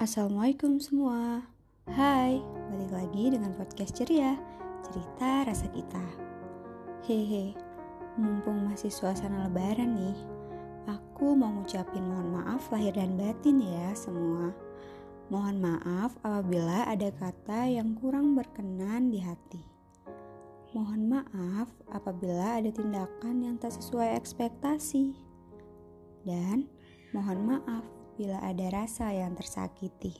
Assalamualaikum semua. Hai, balik lagi dengan podcast ceria Cerita rasa kita. Hehe, mumpung masih suasana lebaran nih Aku mau ngucapin mohon maaf lahir dan batin ya semua. Mohon maaf apabila ada kata yang kurang berkenan di hati. Mohon maaf apabila ada tindakan yang tak sesuai ekspektasi. Dan mohon maaf bila ada rasa yang tersakiti.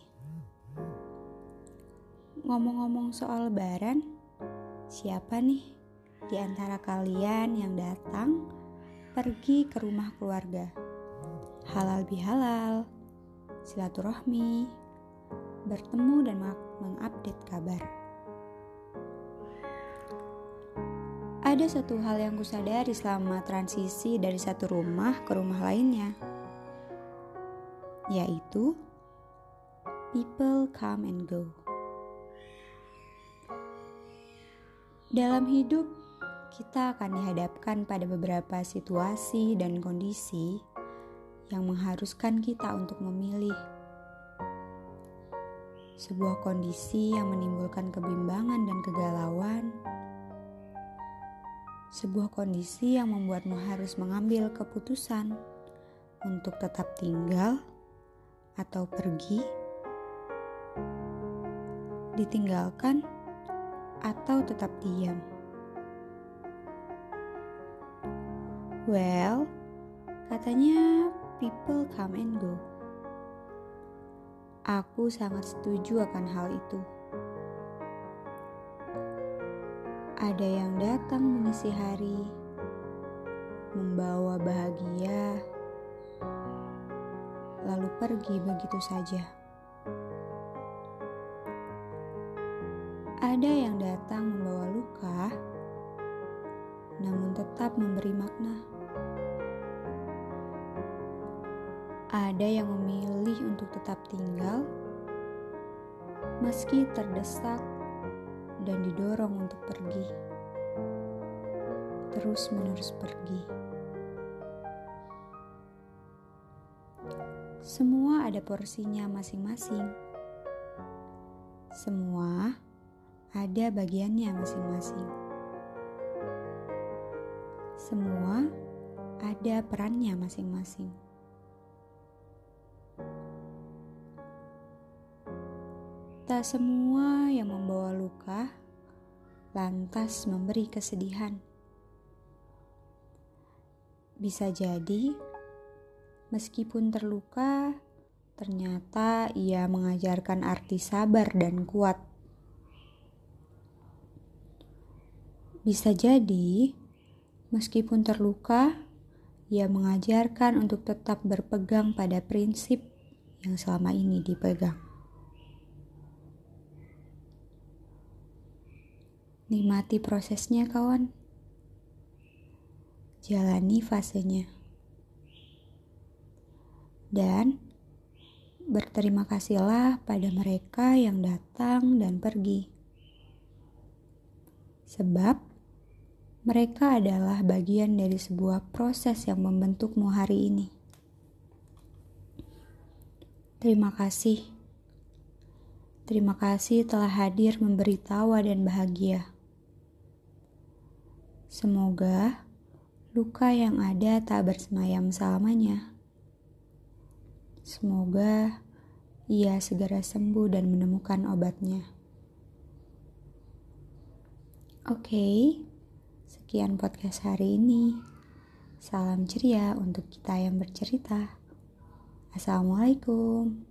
Ngomong-ngomong soal lebaran, siapa nih di antara kalian yang datang pergi ke rumah keluarga? Halal bihalal, silaturahmi, bertemu dan mengupdate kabar. Ada satu hal yang kusadari selama transisi dari satu rumah ke rumah lainnya yaitu people come and go. Dalam hidup, kita akan dihadapkan pada beberapa situasi dan kondisi yang mengharuskan kita untuk memilih. Sebuah kondisi yang menimbulkan kebimbangan dan kegalauan. Sebuah kondisi yang membuatmu harus mengambil keputusan untuk tetap tinggal atau pergi, ditinggalkan, atau tetap diam. Well, katanya people come and go. Aku sangat setuju akan hal itu. Ada yang datang mengisi hari, membawa bahagia, lalu pergi begitu saja. Ada yang datang membawa luka, namun tetap memberi makna. Ada yang memilih untuk tetap tinggal, meski terdesak dan didorong untuk pergi, terus-menerus pergi. Semua ada porsinya masing-masing. Semua ada bagiannya masing-masing. Semua ada perannya masing-masing. Tak semua yang membawa luka lantas memberi kesedihan. Bisa jadi Meskipun terluka, ternyata ia mengajarkan arti sabar dan kuat. Bisa jadi, meskipun terluka, ia mengajarkan untuk tetap berpegang pada prinsip yang selama ini dipegang. Nikmati prosesnya, kawan. Jalani fasenya dan berterima kasihlah pada mereka yang datang dan pergi. Sebab mereka adalah bagian dari sebuah proses yang membentukmu hari ini. Terima kasih. Terima kasih telah hadir memberi tawa dan bahagia. Semoga luka yang ada tak bersemayam selamanya. Semoga ia segera sembuh dan menemukan obatnya. Oke, okay, sekian podcast hari ini. Salam ceria untuk kita yang bercerita. Assalamualaikum.